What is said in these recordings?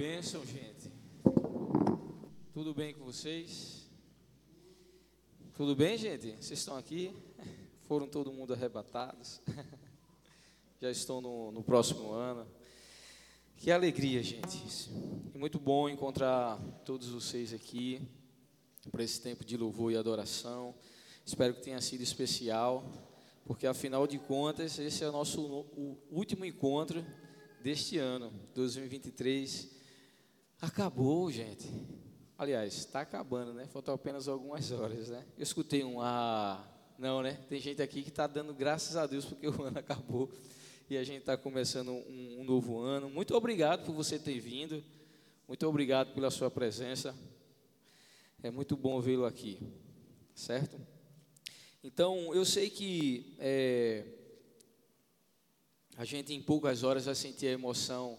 bênção, gente. Tudo bem com vocês? Tudo bem, gente? Vocês estão aqui? Foram todo mundo arrebatados? Já estão no, no próximo ano. Que alegria, gente. É muito bom encontrar todos vocês aqui para esse tempo de louvor e adoração. Espero que tenha sido especial, porque afinal de contas, esse é o nosso o último encontro deste ano, 2023. Acabou, gente. Aliás, está acabando, né? Faltam apenas algumas horas, né? Eu escutei um ah, não, né? Tem gente aqui que está dando graças a Deus porque o ano acabou e a gente está começando um, um novo ano. Muito obrigado por você ter vindo. Muito obrigado pela sua presença. É muito bom vê-lo aqui, certo? Então, eu sei que é, a gente em poucas horas vai sentir a emoção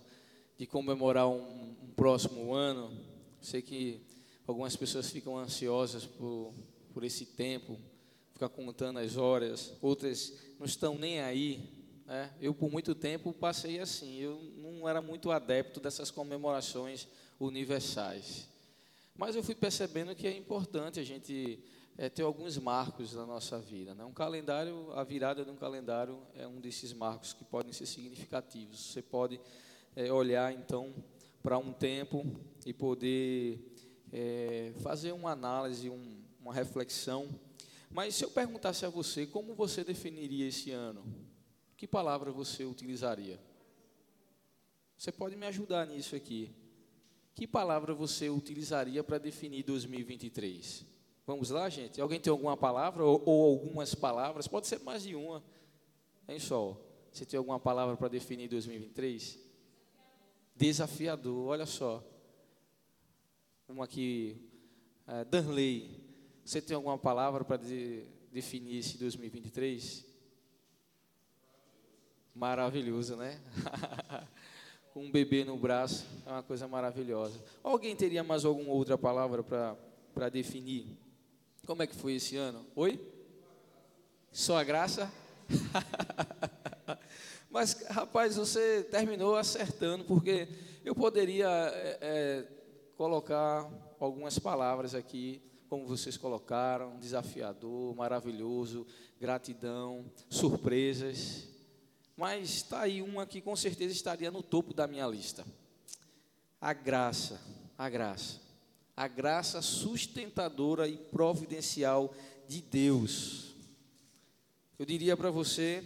de comemorar um, um próximo ano. Sei que algumas pessoas ficam ansiosas por, por esse tempo, ficar contando as horas, outras não estão nem aí. Né? Eu, por muito tempo, passei assim. Eu não era muito adepto dessas comemorações universais. Mas eu fui percebendo que é importante a gente é, ter alguns marcos na nossa vida. Né? Um calendário, a virada de um calendário é um desses marcos que podem ser significativos. Você pode é, olhar então para um tempo e poder é, fazer uma análise, um, uma reflexão. Mas se eu perguntasse a você como você definiria esse ano, que palavra você utilizaria? Você pode me ajudar nisso aqui. Que palavra você utilizaria para definir 2023? Vamos lá, gente? Alguém tem alguma palavra ou, ou algumas palavras? Pode ser mais de uma. Hein, Sol? Você tem alguma palavra para definir 2023? Desafiador, olha só. Uma aqui, uh, Danley. Você tem alguma palavra para de, definir esse 2023? Maravilhoso, né? Com um bebê no braço, é uma coisa maravilhosa. Alguém teria mais alguma outra palavra para definir? Como é que foi esse ano? Oi? Só a graça? Mas, rapaz, você terminou acertando, porque eu poderia é, é, colocar algumas palavras aqui, como vocês colocaram: desafiador, maravilhoso, gratidão, surpresas. Mas está aí uma que com certeza estaria no topo da minha lista: a graça, a graça a graça sustentadora e providencial de Deus. Eu diria para você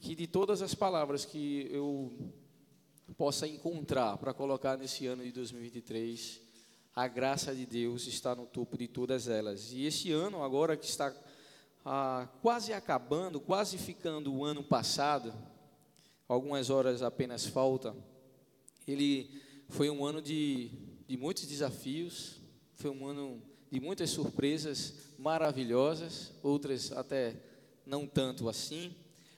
que de todas as palavras que eu possa encontrar para colocar nesse ano de 2023, a graça de Deus está no topo de todas elas. E esse ano, agora que está ah, quase acabando, quase ficando o ano passado, algumas horas apenas falta, ele foi um ano de, de muitos desafios, foi um ano de muitas surpresas maravilhosas, outras até não tanto assim.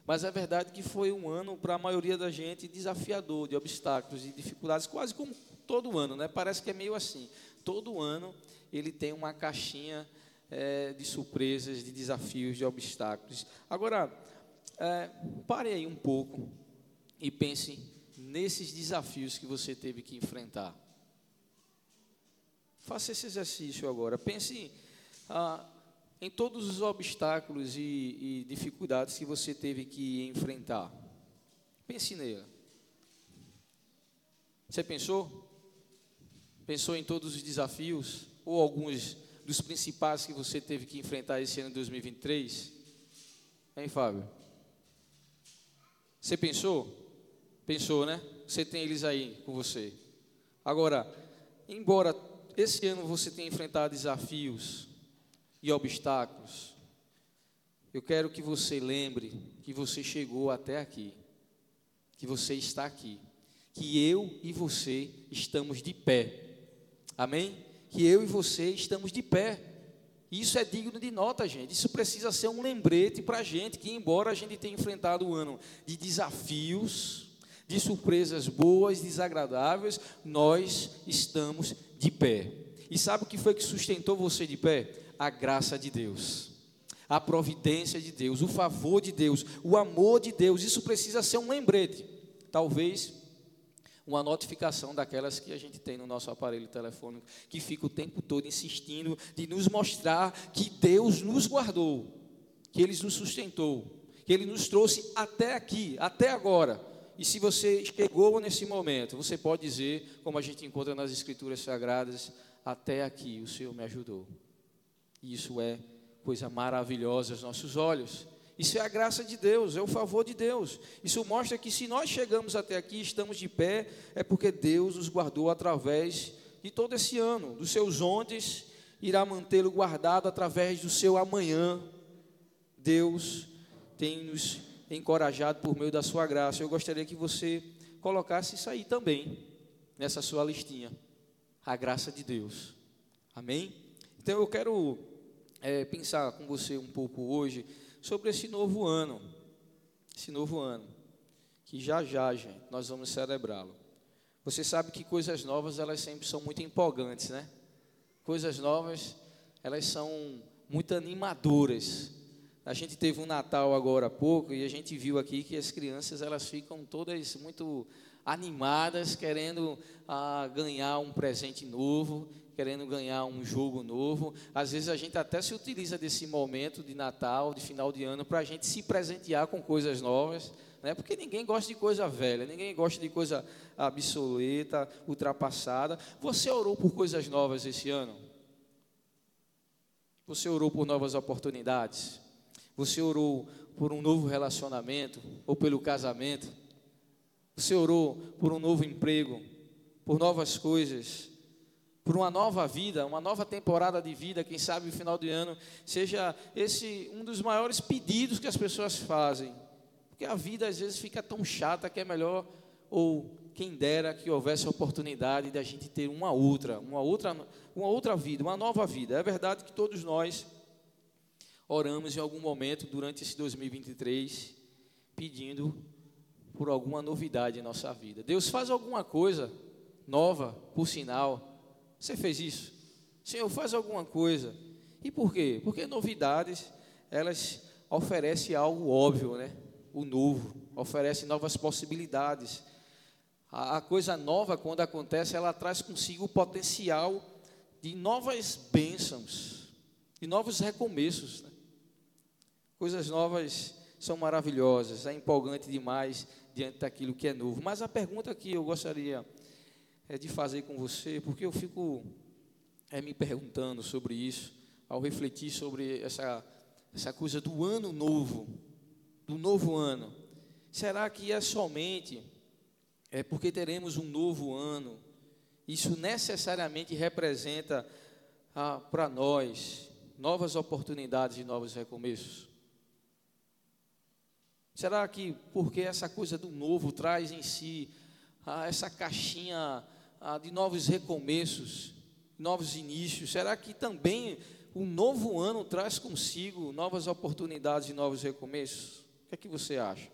Mas é verdade que foi um ano, para a maioria da gente, desafiador, de obstáculos e dificuldades, quase como todo ano, né? Parece que é meio assim. Todo ano ele tem uma caixinha é, de surpresas, de desafios, de obstáculos. Agora, é, pare aí um pouco e pense nesses desafios que você teve que enfrentar. Faça esse exercício agora. Pense ah, em todos os obstáculos e, e dificuldades que você teve que enfrentar. Pense nele. Você pensou? Pensou em todos os desafios ou alguns dos principais que você teve que enfrentar esse ano de 2023? Hein, Fábio? Você pensou? Pensou, né? Você tem eles aí com você. Agora, embora esse ano você tem enfrentado desafios e obstáculos, eu quero que você lembre que você chegou até aqui, que você está aqui, que eu e você estamos de pé. Amém? Que eu e você estamos de pé. Isso é digno de nota, gente. Isso precisa ser um lembrete para a gente que, embora a gente tenha enfrentado um ano de desafios, de surpresas boas, desagradáveis, nós estamos de pé. E sabe o que foi que sustentou você de pé? A graça de Deus, a providência de Deus, o favor de Deus, o amor de Deus. Isso precisa ser um lembrete. Talvez uma notificação daquelas que a gente tem no nosso aparelho telefônico, que fica o tempo todo insistindo de nos mostrar que Deus nos guardou, que Ele nos sustentou, que Ele nos trouxe até aqui, até agora. E se você chegou nesse momento, você pode dizer, como a gente encontra nas Escrituras Sagradas, até aqui o Senhor me ajudou. E isso é coisa maravilhosa aos nossos olhos. Isso é a graça de Deus, é o favor de Deus. Isso mostra que se nós chegamos até aqui, estamos de pé, é porque Deus nos guardou através de todo esse ano, dos seus ondes, irá mantê-lo guardado através do seu amanhã. Deus tem nos encorajado por meio da sua graça. Eu gostaria que você colocasse isso aí também, nessa sua listinha. A graça de Deus. Amém? Então eu quero é, pensar com você um pouco hoje sobre esse novo ano, esse novo ano, que já já, gente, nós vamos celebrá-lo. Você sabe que coisas novas, elas sempre são muito empolgantes, né? Coisas novas, elas são muito animadoras. A gente teve um Natal agora há pouco e a gente viu aqui que as crianças, elas ficam todas muito animadas, querendo ah, ganhar um presente novo, querendo ganhar um jogo novo. Às vezes a gente até se utiliza desse momento de Natal, de final de ano, para a gente se presentear com coisas novas, né? porque ninguém gosta de coisa velha, ninguém gosta de coisa obsoleta, ultrapassada. Você orou por coisas novas esse ano? Você orou por novas oportunidades? Você orou por um novo relacionamento ou pelo casamento? Você orou por um novo emprego, por novas coisas? por uma nova vida, uma nova temporada de vida, quem sabe no final de ano seja esse um dos maiores pedidos que as pessoas fazem. Porque a vida às vezes fica tão chata que é melhor ou quem dera que houvesse a oportunidade de a gente ter uma outra, uma outra, uma outra vida, uma nova vida. É verdade que todos nós oramos em algum momento durante esse 2023 pedindo por alguma novidade em nossa vida. Deus faz alguma coisa nova, por sinal, você fez isso? Senhor, faz alguma coisa. E por quê? Porque novidades, elas oferecem algo óbvio, né? O novo, oferece novas possibilidades. A, a coisa nova, quando acontece, ela traz consigo o potencial de novas bênçãos, de novos recomeços. Né? Coisas novas são maravilhosas, é empolgante demais diante daquilo que é novo. Mas a pergunta que eu gostaria é, de fazer com você, porque eu fico é, me perguntando sobre isso, ao refletir sobre essa, essa coisa do ano novo, do novo ano. Será que é somente é porque teremos um novo ano? Isso necessariamente representa ah, para nós novas oportunidades e novos recomeços? Será que porque essa coisa do novo traz em si ah, essa caixinha ah, de novos recomeços, novos inícios? Será que também o novo ano traz consigo novas oportunidades e novos recomeços? O que é que você acha?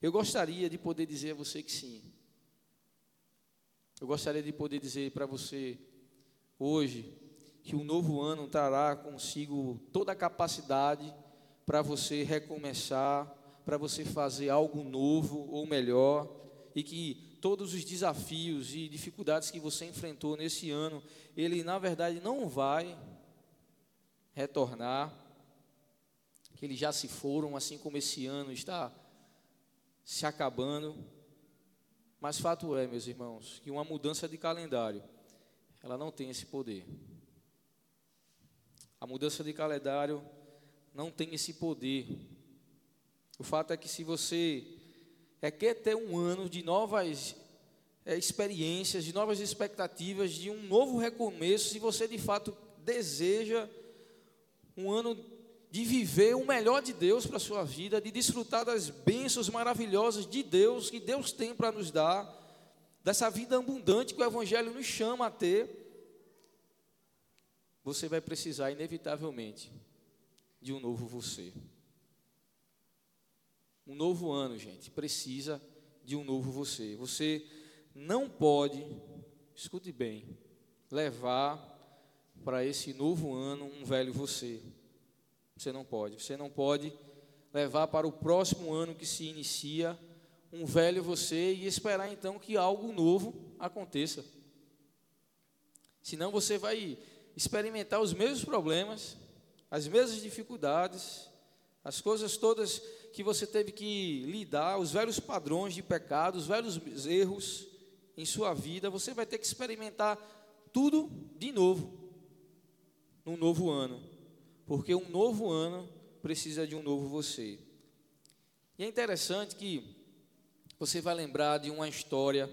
Eu gostaria de poder dizer a você que sim. Eu gostaria de poder dizer para você hoje que o novo ano trará consigo toda a capacidade para você recomeçar, para você fazer algo novo ou melhor, e que todos os desafios e dificuldades que você enfrentou nesse ano, ele na verdade não vai retornar, que eles já se foram, assim como esse ano está se acabando. Mas fato é, meus irmãos, que uma mudança de calendário, ela não tem esse poder. A mudança de calendário não tem esse poder. O fato é que se você é quer ter um ano de novas é, experiências, de novas expectativas, de um novo recomeço, se você de fato deseja um ano de viver o melhor de Deus para a sua vida, de desfrutar das bênçãos maravilhosas de Deus que Deus tem para nos dar, dessa vida abundante que o Evangelho nos chama a ter, você vai precisar, inevitavelmente, de um novo você. Um novo ano, gente, precisa de um novo você. Você não pode, escute bem, levar para esse novo ano um velho você. Você não pode. Você não pode levar para o próximo ano que se inicia um velho você e esperar então que algo novo aconteça. Senão você vai experimentar os mesmos problemas, as mesmas dificuldades, as coisas todas que você teve que lidar, os velhos padrões de pecado, os velhos erros em sua vida, você vai ter que experimentar tudo de novo, num novo ano, porque um novo ano precisa de um novo você. E é interessante que você vai lembrar de uma história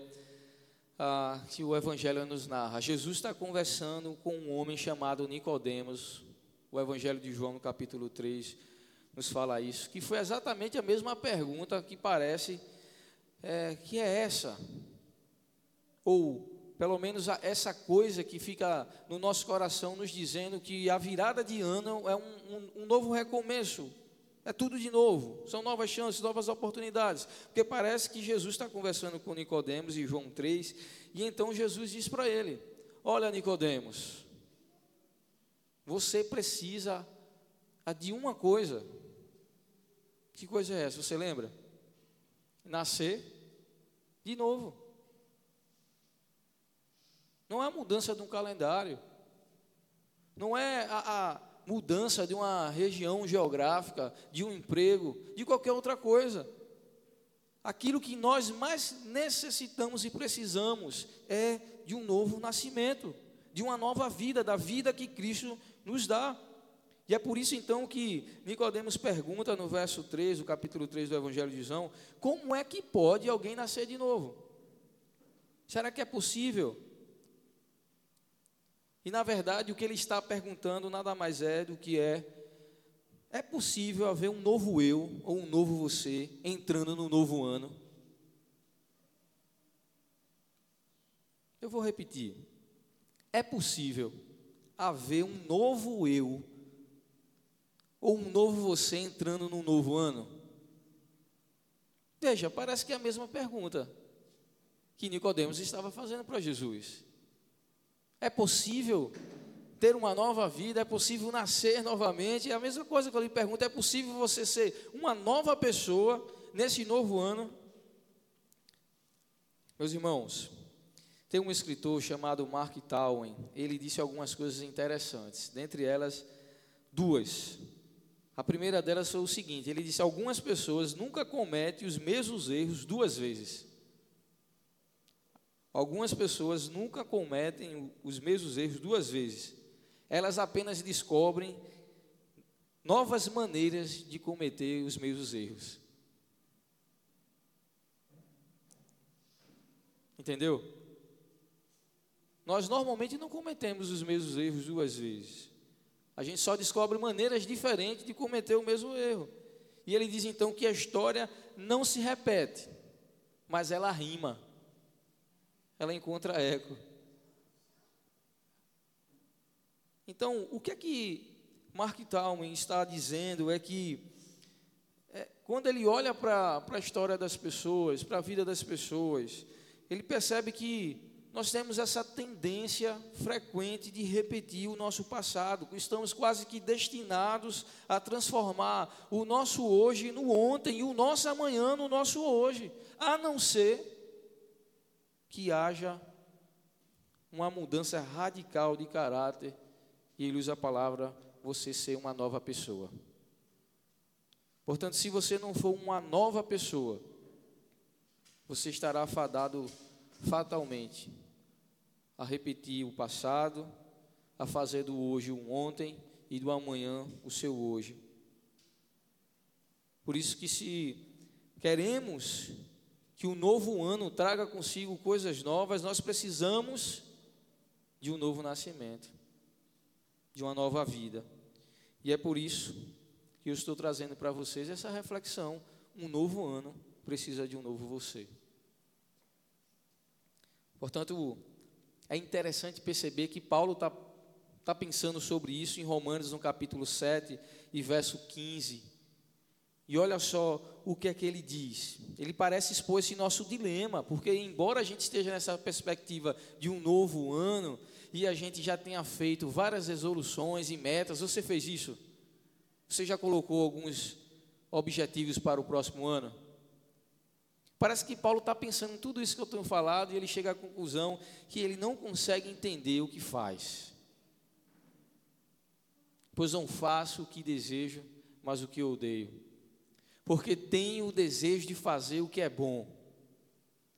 ah, que o Evangelho nos narra. Jesus está conversando com um homem chamado Nicodemos, o Evangelho de João, no capítulo 3, nos fala isso, que foi exatamente a mesma pergunta que parece é, que é essa, ou pelo menos essa coisa que fica no nosso coração nos dizendo que a virada de ano é um, um, um novo recomeço, é tudo de novo, são novas chances, novas oportunidades, porque parece que Jesus está conversando com Nicodemos em João 3, e então Jesus diz para ele: Olha, Nicodemos, você precisa de uma coisa. Que coisa é essa? Você lembra? Nascer de novo. Não é a mudança de um calendário. Não é a, a mudança de uma região geográfica, de um emprego, de qualquer outra coisa. Aquilo que nós mais necessitamos e precisamos é de um novo nascimento, de uma nova vida, da vida que Cristo nos dá. E é por isso então que Nicodemos pergunta no verso 3, do capítulo 3 do Evangelho de João, como é que pode alguém nascer de novo? Será que é possível? E na verdade o que ele está perguntando nada mais é do que é é possível haver um novo eu ou um novo você entrando no novo ano? Eu vou repetir. É possível haver um novo eu ou um novo você entrando num novo ano? Veja, parece que é a mesma pergunta que Nicodemos estava fazendo para Jesus. É possível ter uma nova vida, é possível nascer novamente. É a mesma coisa que eu lhe pergunto: é possível você ser uma nova pessoa nesse novo ano? Meus irmãos, tem um escritor chamado Mark Twain. Ele disse algumas coisas interessantes, dentre elas, duas. A primeira delas foi o seguinte: ele disse: algumas pessoas nunca cometem os mesmos erros duas vezes. Algumas pessoas nunca cometem os mesmos erros duas vezes. Elas apenas descobrem novas maneiras de cometer os mesmos erros. Entendeu? Nós normalmente não cometemos os mesmos erros duas vezes. A gente só descobre maneiras diferentes de cometer o mesmo erro. E ele diz então que a história não se repete, mas ela rima ela encontra eco. Então, o que é que Mark Twain está dizendo é que é, quando ele olha para a história das pessoas, para a vida das pessoas, ele percebe que nós temos essa tendência frequente de repetir o nosso passado, estamos quase que destinados a transformar o nosso hoje no ontem e o nosso amanhã no nosso hoje, a não ser que haja uma mudança radical de caráter e ele usa a palavra você ser uma nova pessoa. Portanto, se você não for uma nova pessoa, você estará fadado fatalmente a repetir o passado, a fazer do hoje um ontem e do amanhã o seu hoje. Por isso que se queremos que o novo ano traga consigo coisas novas, nós precisamos de um novo nascimento, de uma nova vida. E é por isso que eu estou trazendo para vocês essa reflexão. Um novo ano precisa de um novo você. Portanto, é interessante perceber que Paulo está tá pensando sobre isso em Romanos, no capítulo 7 e verso 15. E olha só o que é que ele diz. Ele parece expor esse nosso dilema, porque embora a gente esteja nessa perspectiva de um novo ano e a gente já tenha feito várias resoluções e metas, você fez isso? Você já colocou alguns objetivos para o próximo ano? Parece que Paulo está pensando em tudo isso que eu tenho falado e ele chega à conclusão que ele não consegue entender o que faz. Pois não faço o que desejo, mas o que odeio. Porque tenho o desejo de fazer o que é bom.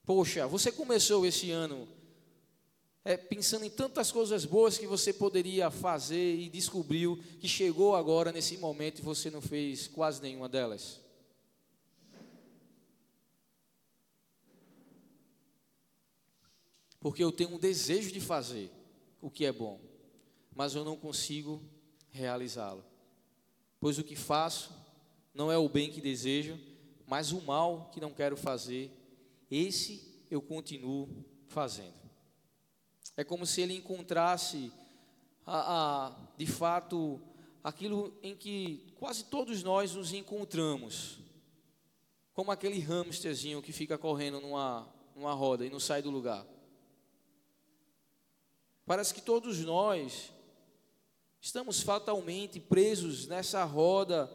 Poxa, você começou esse ano é, pensando em tantas coisas boas que você poderia fazer e descobriu que chegou agora nesse momento e você não fez quase nenhuma delas. Porque eu tenho um desejo de fazer o que é bom, mas eu não consigo realizá-lo. Pois o que faço não é o bem que desejo, mas o mal que não quero fazer, esse eu continuo fazendo. É como se ele encontrasse, a, a, de fato, aquilo em que quase todos nós nos encontramos, como aquele hamsterzinho que fica correndo numa, numa roda e não sai do lugar. Parece que todos nós estamos fatalmente presos nessa roda,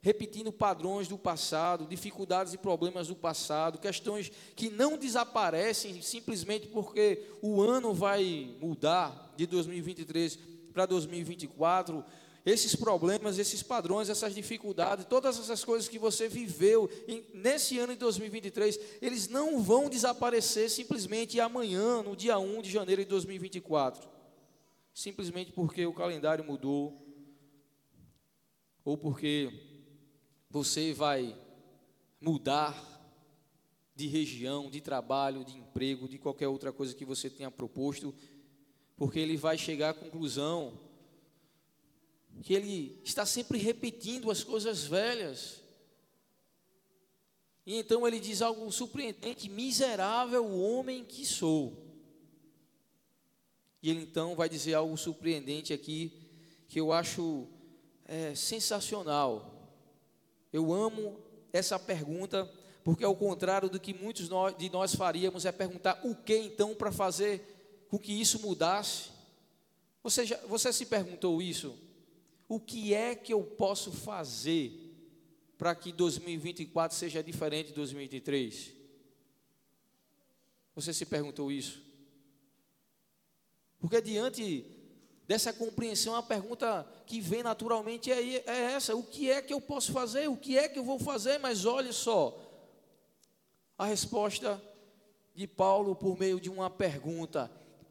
repetindo padrões do passado, dificuldades e problemas do passado, questões que não desaparecem simplesmente porque o ano vai mudar de 2023 para 2024 esses problemas, esses padrões, essas dificuldades, todas essas coisas que você viveu em, nesse ano de 2023, eles não vão desaparecer simplesmente amanhã, no dia 1 de janeiro de 2024. Simplesmente porque o calendário mudou, ou porque você vai mudar de região, de trabalho, de emprego, de qualquer outra coisa que você tenha proposto, porque ele vai chegar à conclusão que ele está sempre repetindo as coisas velhas. E então ele diz algo surpreendente: miserável homem que sou. E ele então vai dizer algo surpreendente aqui, que eu acho é, sensacional. Eu amo essa pergunta, porque ao contrário do que muitos de nós faríamos, é perguntar o que então para fazer com que isso mudasse. Você, já, você se perguntou isso? O que é que eu posso fazer para que 2024 seja diferente de 2023? Você se perguntou isso? Porque diante dessa compreensão, a pergunta que vem naturalmente é, é essa: o que é que eu posso fazer? O que é que eu vou fazer? Mas olhe só, a resposta de Paulo por meio de uma pergunta: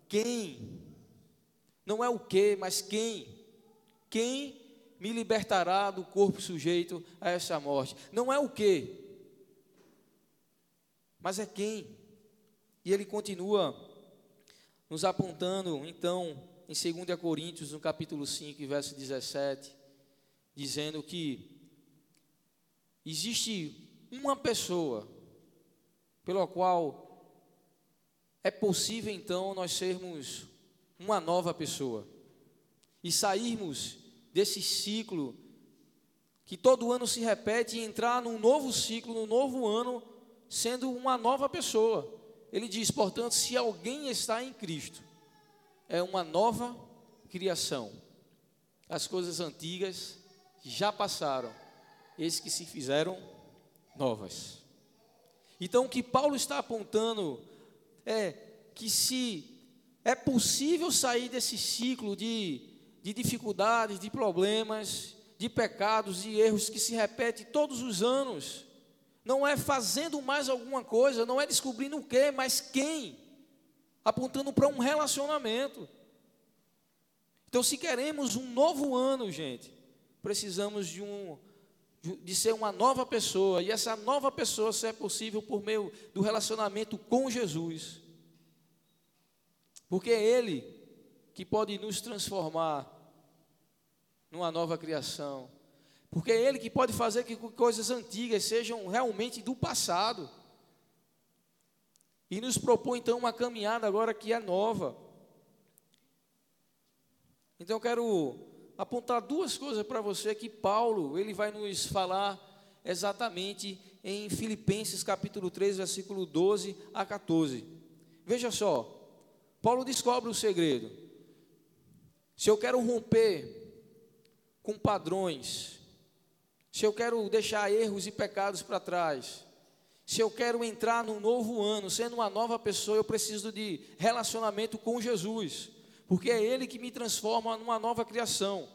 quem? Não é o que, mas quem? Quem me libertará do corpo sujeito a essa morte? Não é o que, mas é quem. E ele continua nos apontando, então, em 2 Coríntios, no capítulo 5, verso 17, dizendo que existe uma pessoa pela qual é possível então nós sermos uma nova pessoa e sairmos desse ciclo que todo ano se repete e entrar num novo ciclo, num novo ano, sendo uma nova pessoa. Ele diz, portanto, se alguém está em Cristo, é uma nova criação. As coisas antigas já passaram, eis que se fizeram novas. Então, o que Paulo está apontando é que se é possível sair desse ciclo de de dificuldades, de problemas, de pecados e erros que se repetem todos os anos. Não é fazendo mais alguma coisa, não é descobrindo o que, mas quem. Apontando para um relacionamento. Então, se queremos um novo ano, gente, precisamos de um de ser uma nova pessoa, e essa nova pessoa só é possível por meio do relacionamento com Jesus. Porque ele que pode nos transformar numa nova criação. Porque é Ele que pode fazer que coisas antigas sejam realmente do passado. E nos propõe então uma caminhada agora que é nova. Então eu quero apontar duas coisas para você que Paulo, ele vai nos falar exatamente em Filipenses capítulo 3, versículo 12 a 14. Veja só, Paulo descobre o segredo. Se eu quero romper com padrões, se eu quero deixar erros e pecados para trás, Se eu quero entrar num novo ano, sendo uma nova pessoa, eu preciso de relacionamento com Jesus, porque é Ele que me transforma numa nova criação.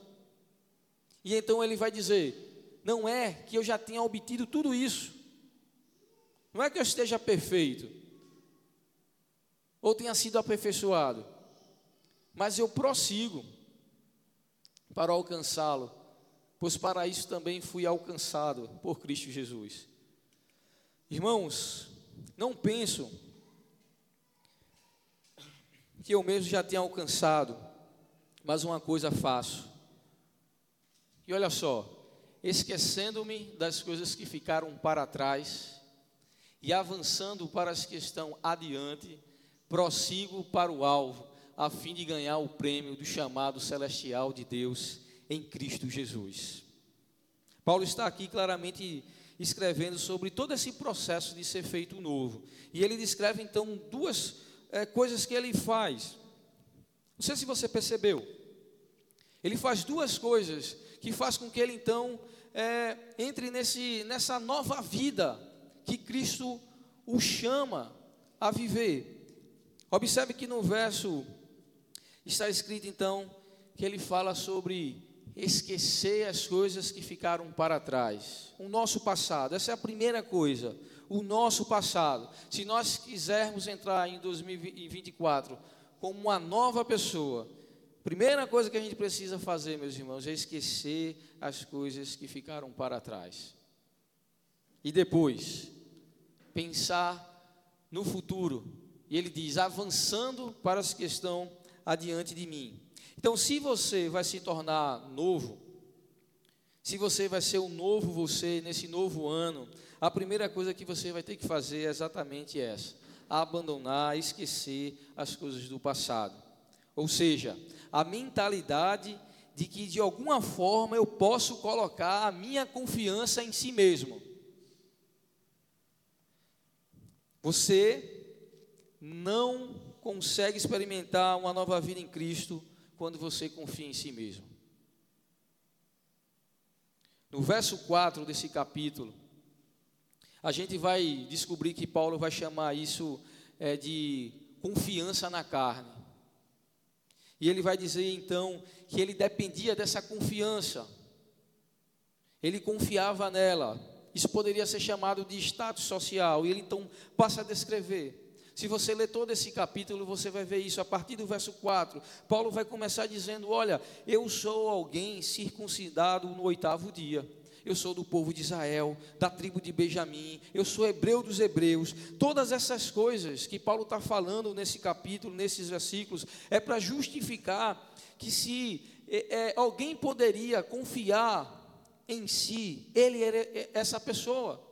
E então Ele vai dizer: não é que eu já tenha obtido tudo isso, não é que eu esteja perfeito, ou tenha sido aperfeiçoado, mas eu prossigo para alcançá-lo, pois para isso também fui alcançado por Cristo Jesus. Irmãos, não penso que eu mesmo já tenha alcançado, mas uma coisa faço. E olha só, esquecendo-me das coisas que ficaram para trás e avançando para as que estão adiante, prossigo para o alvo, a fim de ganhar o prêmio do chamado celestial de Deus em Cristo Jesus. Paulo está aqui claramente escrevendo sobre todo esse processo de ser feito novo. E ele descreve então duas é, coisas que ele faz. Não sei se você percebeu. Ele faz duas coisas que faz com que ele então é, entre nesse, nessa nova vida que Cristo o chama a viver. Observe que no verso está escrito então que ele fala sobre esquecer as coisas que ficaram para trás. O nosso passado, essa é a primeira coisa. O nosso passado. Se nós quisermos entrar em 2024 como uma nova pessoa, primeira coisa que a gente precisa fazer, meus irmãos, é esquecer as coisas que ficaram para trás. E depois, pensar no futuro. E ele diz: avançando para as que estão adiante de mim. Então, se você vai se tornar novo, se você vai ser um novo você nesse novo ano, a primeira coisa que você vai ter que fazer é exatamente essa: abandonar, esquecer as coisas do passado. Ou seja, a mentalidade de que de alguma forma eu posso colocar a minha confiança em si mesmo. Você não consegue experimentar uma nova vida em Cristo quando você confia em si mesmo. No verso 4 desse capítulo, a gente vai descobrir que Paulo vai chamar isso é, de confiança na carne. E ele vai dizer então que ele dependia dessa confiança, ele confiava nela. Isso poderia ser chamado de status social, e ele então passa a descrever se você ler todo esse capítulo, você vai ver isso. A partir do verso 4, Paulo vai começar dizendo: Olha, eu sou alguém circuncidado no oitavo dia. Eu sou do povo de Israel, da tribo de Benjamim, eu sou hebreu dos hebreus. Todas essas coisas que Paulo está falando nesse capítulo, nesses versículos, é para justificar que se é, é, alguém poderia confiar em si, ele era é, essa pessoa.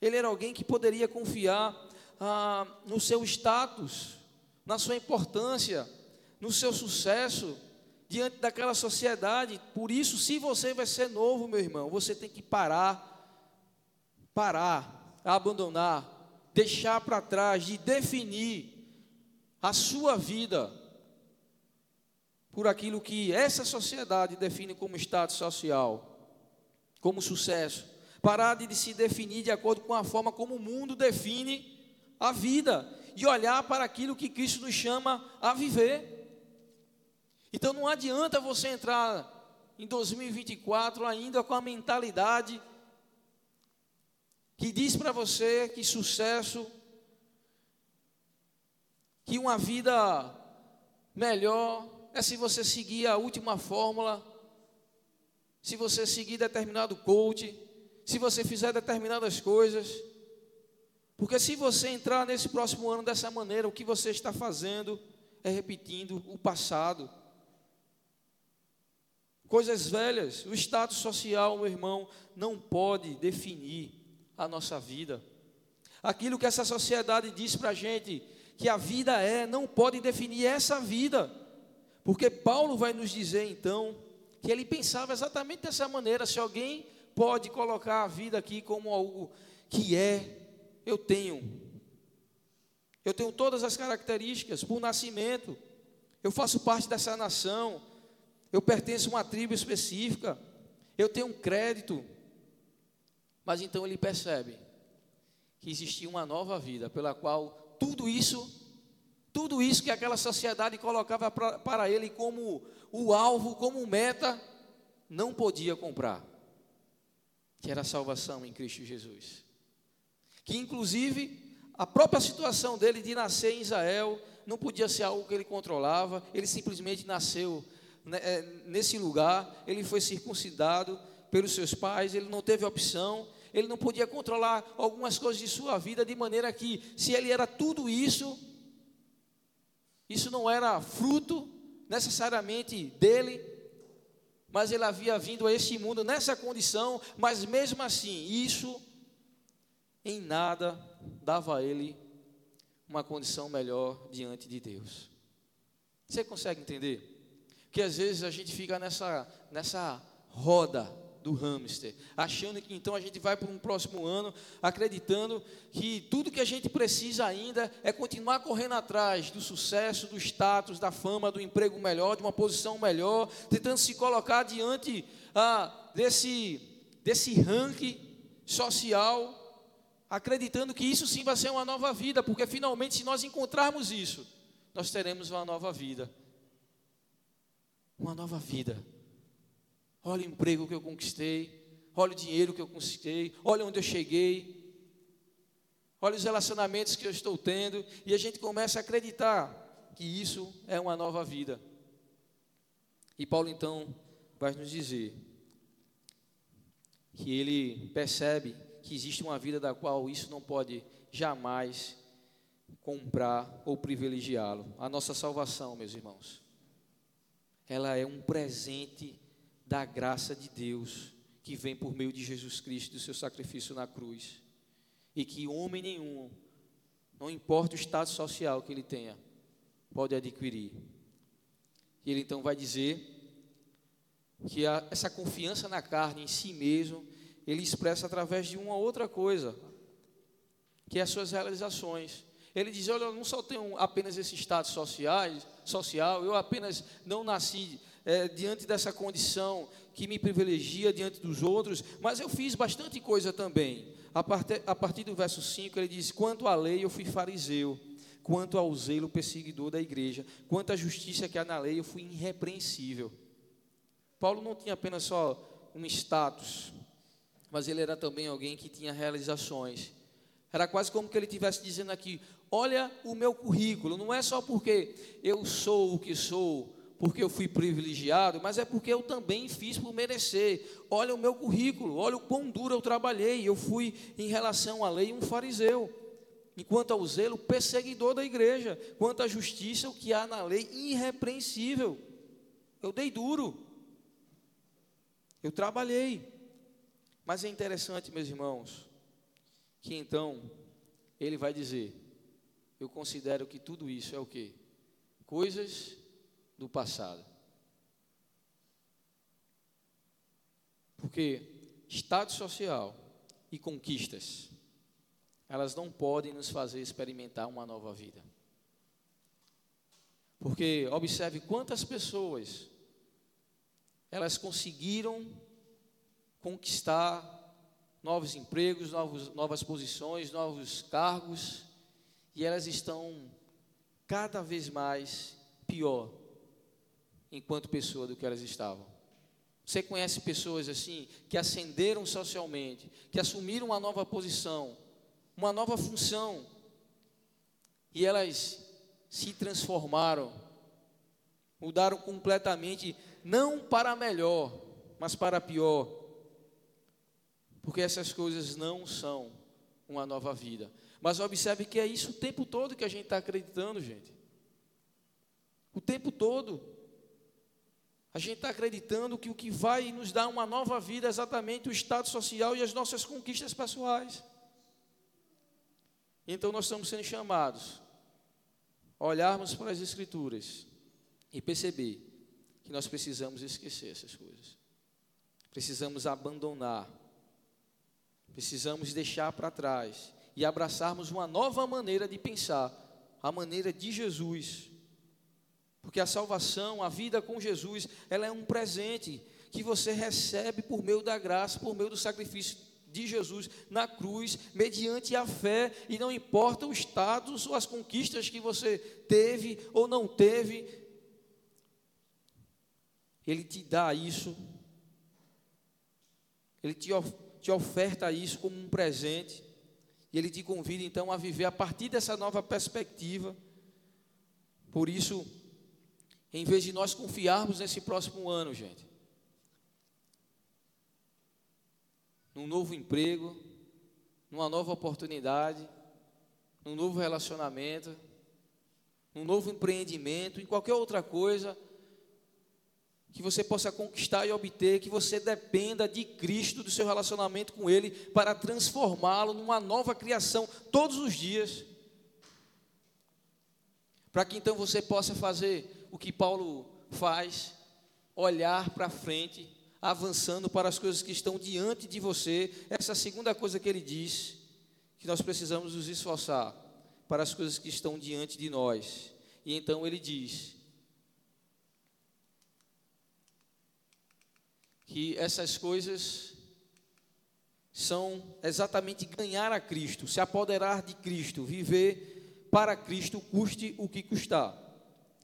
Ele era alguém que poderia confiar ah, no seu status, na sua importância, no seu sucesso diante daquela sociedade. Por isso, se você vai ser novo, meu irmão, você tem que parar, parar, abandonar, deixar para trás, de definir a sua vida por aquilo que essa sociedade define como status social, como sucesso. Parar de se definir de acordo com a forma como o mundo define a vida e olhar para aquilo que Cristo nos chama a viver. Então não adianta você entrar em 2024 ainda com a mentalidade que diz para você que sucesso, que uma vida melhor é se você seguir a última fórmula, se você seguir determinado coach, se você fizer determinadas coisas. Porque se você entrar nesse próximo ano dessa maneira, o que você está fazendo é repetindo o passado. Coisas velhas, o status social, meu irmão, não pode definir a nossa vida. Aquilo que essa sociedade diz para a gente que a vida é, não pode definir essa vida. Porque Paulo vai nos dizer então que ele pensava exatamente dessa maneira: se alguém pode colocar a vida aqui como algo que é, eu tenho. Eu tenho todas as características por nascimento. Eu faço parte dessa nação. Eu pertenço a uma tribo específica. Eu tenho um crédito. Mas então ele percebe que existia uma nova vida, pela qual tudo isso, tudo isso que aquela sociedade colocava pra, para ele como o alvo, como meta, não podia comprar, que era a salvação em Cristo Jesus. Que inclusive a própria situação dele de nascer em Israel não podia ser algo que ele controlava, ele simplesmente nasceu né, é, nesse lugar, ele foi circuncidado pelos seus pais, ele não teve opção, ele não podia controlar algumas coisas de sua vida, de maneira que, se ele era tudo isso, isso não era fruto necessariamente dele, mas ele havia vindo a este mundo nessa condição, mas mesmo assim, isso em nada dava a ele uma condição melhor diante de Deus. Você consegue entender? Que às vezes a gente fica nessa, nessa roda do hamster, achando que então a gente vai para um próximo ano, acreditando que tudo que a gente precisa ainda é continuar correndo atrás do sucesso, do status, da fama, do emprego melhor, de uma posição melhor, tentando se colocar diante ah, desse, desse ranking social acreditando que isso sim vai ser uma nova vida, porque finalmente, se nós encontrarmos isso, nós teremos uma nova vida. Uma nova vida. Olha o emprego que eu conquistei, olha o dinheiro que eu conquistei, olha onde eu cheguei, olha os relacionamentos que eu estou tendo, e a gente começa a acreditar que isso é uma nova vida. E Paulo então vai nos dizer que ele percebe que existe uma vida da qual isso não pode jamais comprar ou privilegiá-lo. A nossa salvação, meus irmãos, ela é um presente da graça de Deus que vem por meio de Jesus Cristo, do seu sacrifício na cruz. E que homem nenhum, não importa o estado social que ele tenha, pode adquirir. E ele então vai dizer que a, essa confiança na carne em si mesmo ele expressa através de uma outra coisa, que é as suas realizações. Ele diz: Olha, eu não só tenho apenas esse estado social, social eu apenas não nasci é, diante dessa condição que me privilegia diante dos outros, mas eu fiz bastante coisa também. A a partir do verso 5, ele diz: Quanto à lei, eu fui fariseu, quanto ao zelo perseguidor da igreja, quanto à justiça que há na lei, eu fui irrepreensível. Paulo não tinha apenas só um status, mas ele era também alguém que tinha realizações. Era quase como que ele estivesse dizendo aqui: olha o meu currículo, não é só porque eu sou o que sou, porque eu fui privilegiado, mas é porque eu também fiz por merecer. Olha o meu currículo, olha o quão duro eu trabalhei. Eu fui, em relação à lei, um fariseu. Enquanto ao zelo, perseguidor da igreja. Quanto à justiça, o que há na lei, irrepreensível. Eu dei duro. Eu trabalhei. Mas é interessante, meus irmãos, que então ele vai dizer: Eu considero que tudo isso é o que? Coisas do passado. Porque estado social e conquistas, elas não podem nos fazer experimentar uma nova vida. Porque observe quantas pessoas elas conseguiram conquistar novos empregos, novos, novas posições, novos cargos, e elas estão cada vez mais pior enquanto pessoa do que elas estavam. Você conhece pessoas assim que ascenderam socialmente, que assumiram uma nova posição, uma nova função, e elas se transformaram, mudaram completamente, não para melhor, mas para pior porque essas coisas não são uma nova vida. Mas observe que é isso o tempo todo que a gente está acreditando, gente. O tempo todo. A gente está acreditando que o que vai nos dar uma nova vida é exatamente o estado social e as nossas conquistas pessoais. Então nós estamos sendo chamados a olharmos para as Escrituras e perceber que nós precisamos esquecer essas coisas. Precisamos abandonar Precisamos deixar para trás e abraçarmos uma nova maneira de pensar, a maneira de Jesus. Porque a salvação, a vida com Jesus, ela é um presente que você recebe por meio da graça, por meio do sacrifício de Jesus na cruz, mediante a fé, e não importa o status ou as conquistas que você teve ou não teve, Ele te dá isso, Ele te, te oferta isso como um presente, e Ele te convida então a viver a partir dessa nova perspectiva. Por isso, em vez de nós confiarmos nesse próximo ano, gente, num novo emprego, numa nova oportunidade, num novo relacionamento, num novo empreendimento, em qualquer outra coisa que você possa conquistar e obter, que você dependa de Cristo, do seu relacionamento com Ele, para transformá-lo numa nova criação todos os dias. Para que então você possa fazer o que Paulo faz, olhar para frente avançando para as coisas que estão diante de você. Essa é segunda coisa que ele diz, que nós precisamos nos esforçar para as coisas que estão diante de nós. E então ele diz que essas coisas são exatamente ganhar a Cristo, se apoderar de Cristo, viver para Cristo, custe o que custar.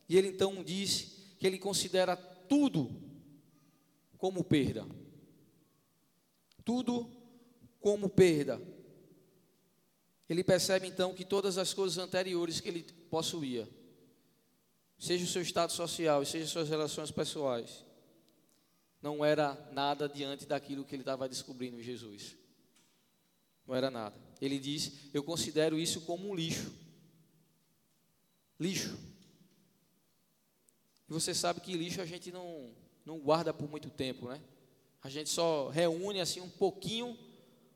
E ele então diz que ele considera tudo como perda. Tudo como perda. Ele percebe então que todas as coisas anteriores que ele possuía, seja o seu estado social, seja suas relações pessoais, não era nada diante daquilo que ele estava descobrindo em Jesus. Não era nada. Ele diz: Eu considero isso como um lixo. Lixo. E você sabe que lixo a gente não, não guarda por muito tempo, né? A gente só reúne assim um pouquinho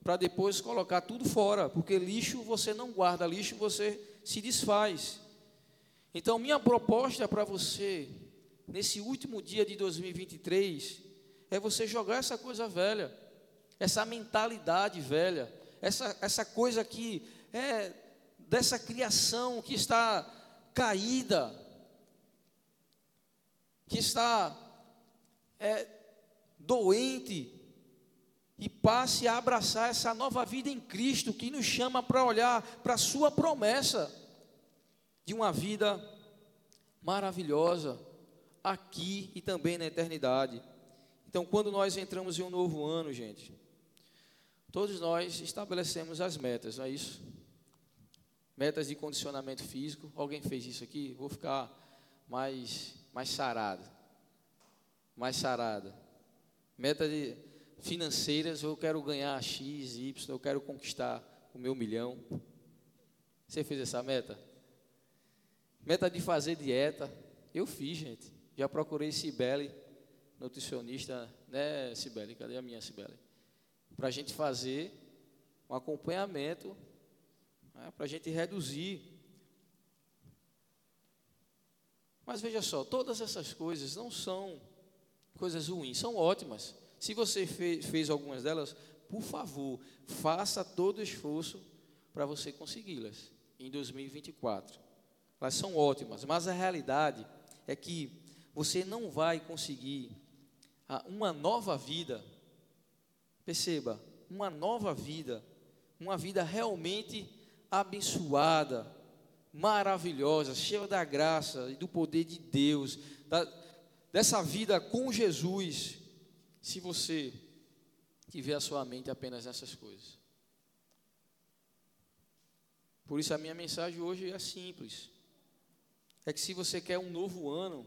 para depois colocar tudo fora, porque lixo você não guarda, lixo você se desfaz. Então, minha proposta para você, nesse último dia de 2023, é você jogar essa coisa velha, essa mentalidade velha, essa, essa coisa que é dessa criação que está caída, que está é, doente e passe a abraçar essa nova vida em Cristo que nos chama para olhar para a Sua promessa de uma vida maravilhosa aqui e também na eternidade. Então, quando nós entramos em um novo ano, gente, todos nós estabelecemos as metas, não é isso? Metas de condicionamento físico. Alguém fez isso aqui? Vou ficar mais, mais sarado mais sarada. Meta de financeiras, eu quero ganhar X, Y, eu quero conquistar o meu milhão. Você fez essa meta? Meta de fazer dieta, eu fiz, gente. Já procurei Cibele, nutricionista, né, Cibele? Cadê a minha Cibele? Para a gente fazer um acompanhamento, né, para a gente reduzir. Mas veja só, todas essas coisas não são coisas ruins, são ótimas. Se você fez, fez algumas delas, por favor, faça todo o esforço para você consegui-las em 2024. Elas são ótimas, mas a realidade é que você não vai conseguir uma nova vida. Perceba, uma nova vida, uma vida realmente abençoada, maravilhosa, cheia da graça e do poder de Deus, da, dessa vida com Jesus, se você tiver a sua mente apenas nessas coisas. Por isso a minha mensagem hoje é simples. É que se você quer um novo ano,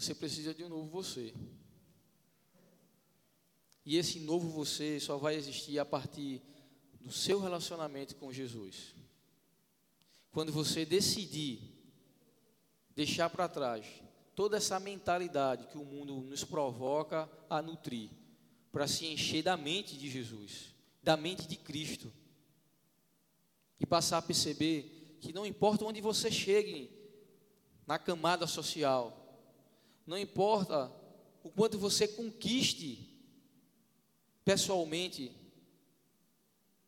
você precisa de um novo você. E esse novo você só vai existir a partir do seu relacionamento com Jesus. Quando você decidir deixar para trás toda essa mentalidade que o mundo nos provoca a nutrir, para se encher da mente de Jesus, da mente de Cristo, e passar a perceber que não importa onde você chegue na camada social, não importa o quanto você conquiste pessoalmente,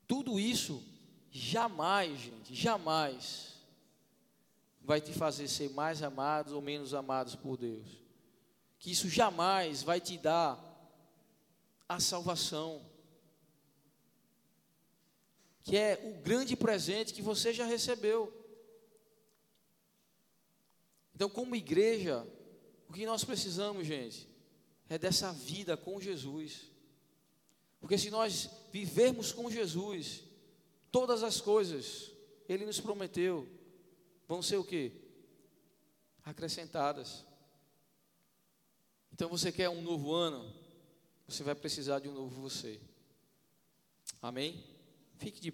tudo isso jamais, gente, jamais vai te fazer ser mais amados ou menos amados por Deus. Que isso jamais vai te dar a salvação. que é o grande presente que você já recebeu. Então, como igreja, o que nós precisamos, gente, é dessa vida com Jesus. Porque se nós vivermos com Jesus, todas as coisas, Ele nos prometeu, vão ser o quê? Acrescentadas. Então você quer um novo ano? Você vai precisar de um novo você. Amém? Fique de